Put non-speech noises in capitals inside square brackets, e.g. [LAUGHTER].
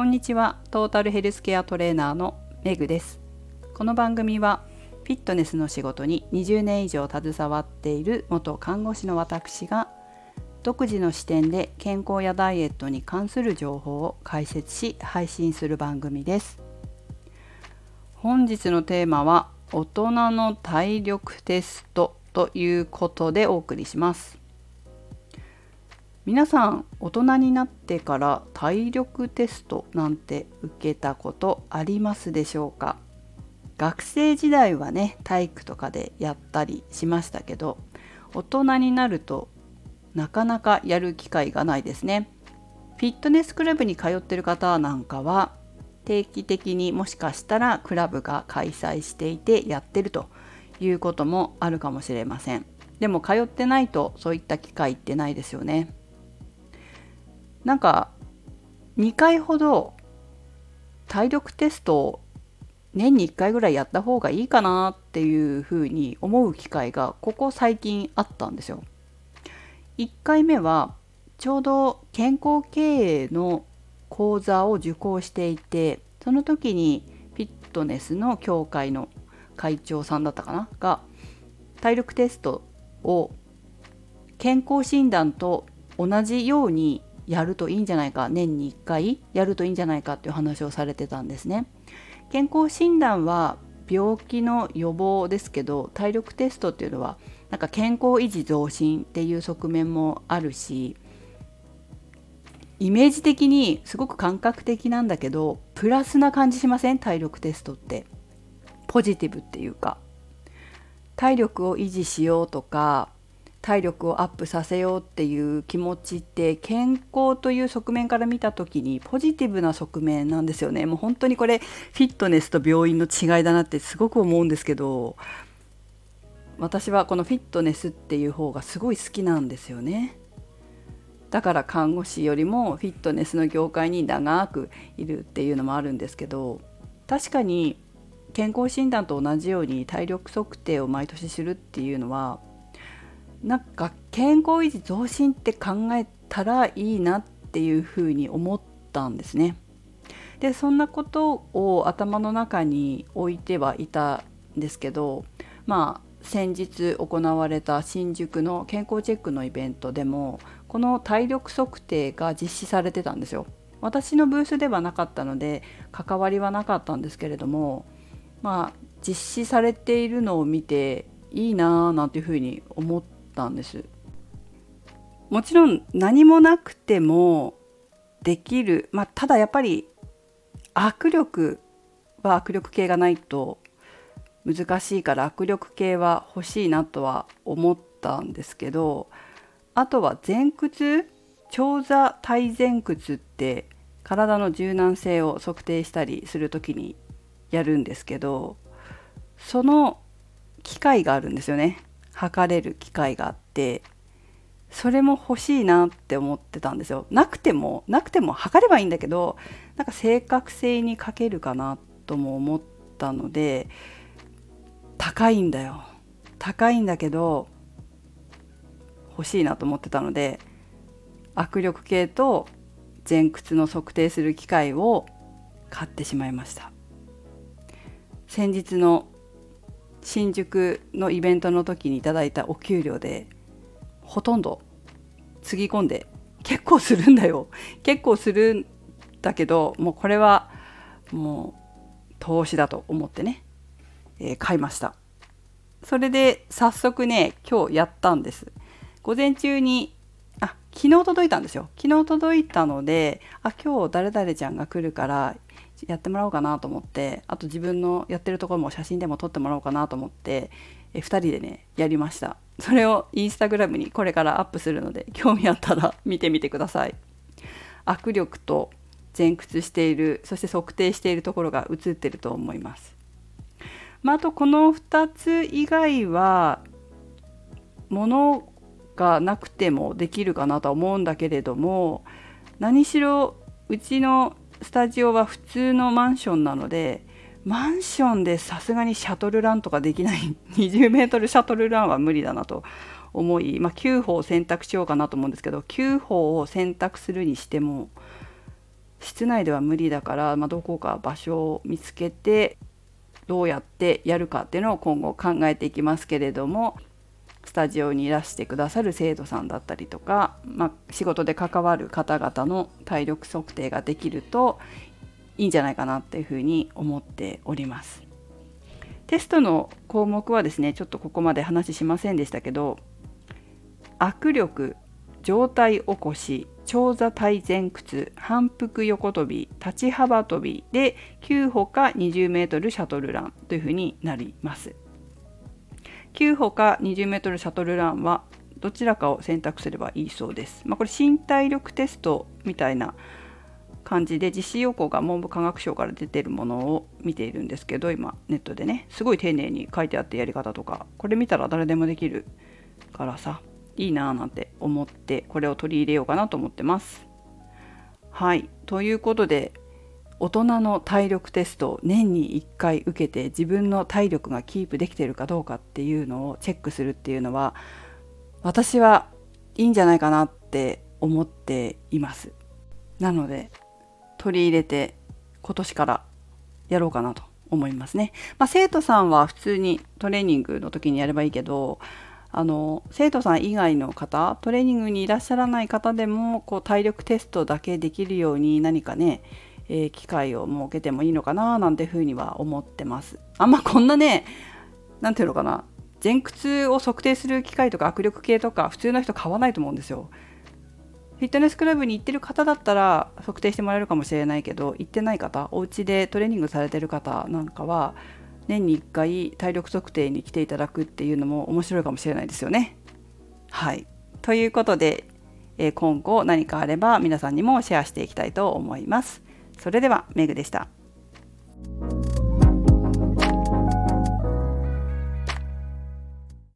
こんにちは。トータルヘルスケアトレーナーのメグです。この番組はフィットネスの仕事に20年以上携わっている元看護師の私が独自の視点で健康やダイエットに関する情報を解説し配信する番組です。本日のテーマは大人の体力テストということでお送りします。皆さん大人になってから体力テストなんて受けたことありますでしょうか？学生時代はね体育とかでやったりしましたけど大人になるとなかなかやる機会がないですね。フィットネスクラブに通ってる方なんかは定期的にもしかしたらクラブが開催していてやってるということもあるかもしれません。でも通ってないとそういった機会ってないですよね。なんか2回ほど体力テストを年に1回ぐらいやった方がいいかなっていうふうに思う機会がここ最近あったんですよ。1回目はちょうど健康経営の講座を受講していてその時にフィットネスの協会の会長さんだったかな？が体力テストを健康診断と同じようにやるといいんじゃないか年に1回やるといいんじゃないかっていう話をされてたんですね。健康診断は病気の予防ですけど体力テストっていうのはなんか健康維持増進っていう側面もあるしイメージ的にすごく感覚的なんだけどプラスな感じしません？体力テストって。ポジティブっていうか。体力を維持しようとか体力をアップさせようっていう気持ちって健康という側面から見た時にポジティブな側面なんですよね。もう本当にこれフィットネスと病院の違いだなってすごく思うんですけど私はこのフィットネスっていう方がすごい好きなんですよね。だから看護師よりもフィットネスの業界に長くいるっていうのもあるんですけど確かに健康診断と同じように体力測定を毎年するっていうのはなんか健康維持増進って考えたらいいなっていうふうに思ったんですね。でそんなことを頭の中に置いてはいたんですけどまあ先日行われた新宿の健康チェックのイベントでもこの体力測定が実施されてたんですよ。私のブースではなかったので関わりはなかったんですけれどもまあ実施されているのを見ていいなぁなんていうふうに思ってったんです。もちろん何もなくてもできる、まあ、ただやっぱり握力は握力計がないと難しいから握力計は欲しいなとは思ったんですけどあとは前屈？長座体前屈って体の柔軟性を測定したりする時にやるんですけどその機械があるんですよね。測れる機会があってそれも欲しいなって思ってたんですよ。なくてもなくても測ればいいんだけどなんか正確性に欠けるかなとも思ったので高いんだよ。高いんだけど欲しいなと思ってたので握力計と前屈の測定する機械を買ってしまいました。先日の新宿のイベントの時にいただいたお給料でほとんどつぎ込んで結構するんだよ。[LAUGHS] 結構するんだけどもうこれはもう投資だと思ってね、えー、買いました。それで早速ね今日やったんです。午前中にあ昨日届いたんですよ。昨日届いたのであ今日誰々ちゃんが来るからやってもらおうかなと思ってあと自分のやってるところも写真でも撮ってもらおうかなと思ってえ2人でねやりました。それをインスタグラムにこれからアップするので興味あったら見てみてください。握力と前屈しているそして測定しているところが映ってると思います、まあ、あとこの2つ以外はものがなくてもできるかなとは思うんだけれども何しろうちのスタジオは普通のマンションなのでマンションでさすがにシャトルランとかできない [LAUGHS] 20メートルシャトルランは無理だなと思い、まあ、9歩を選択しようかなと思うんですけど9歩を選択するにしても室内では無理だから、まあ、どこか場所を見つけてどうやってやるかっていうのを今後考えていきますけれどもスタジオにいらしてくださる生徒さんだったりとか、まあ、仕事で関わる方々の体力測定ができるといいんじゃないかなっていうふうに思っております。テストの項目はですねちょっとここまで話しませんでしたけど握力上体起こし長座体前屈反復横跳び立ち幅跳びで9歩か 20m シャトルランというふうになります。9歩か 20m シャトルランはどちらかを選択すればいいそうです。まあ、これ身体力テストみたいな感じで実施要項が文部科学省から出てるものを見ているんですけど今ネットでねすごい丁寧に書いてあってやり方とかこれ見たら誰でもできるからさいいなぁなんて思ってこれを取り入れようかなと思ってます。はいということで大人の体力テストを年に1回受けて自分の体力がキープできてるかどうかっていうのをチェックするっていうのは私はいいんじゃないかなって思っています。なので取り入れて今年からやろうかなと思いますね。まあ、生徒さんは普通にトレーニングの時にやればいいけどあの生徒さん以外の方トレーニングにいらっしゃらない方でもこう体力テストだけできるように何かね、えー、機会を設けてもいいのかななんてふうには思ってます。あんまこんなね何ていうのかな前屈を測定する機械とか握力計とか普通の人買わないと思うんですよ。フィットネスクラブに行ってる方だったら測定してもらえるかもしれないけど行ってない方お家でトレーニングされてる方なんかは年に1回体力測定に来ていただくっていうのも面白いかもしれないですよね。はいということで、え今後何かあれば皆さんにもシェアしていきたいと思います。それではメグでした。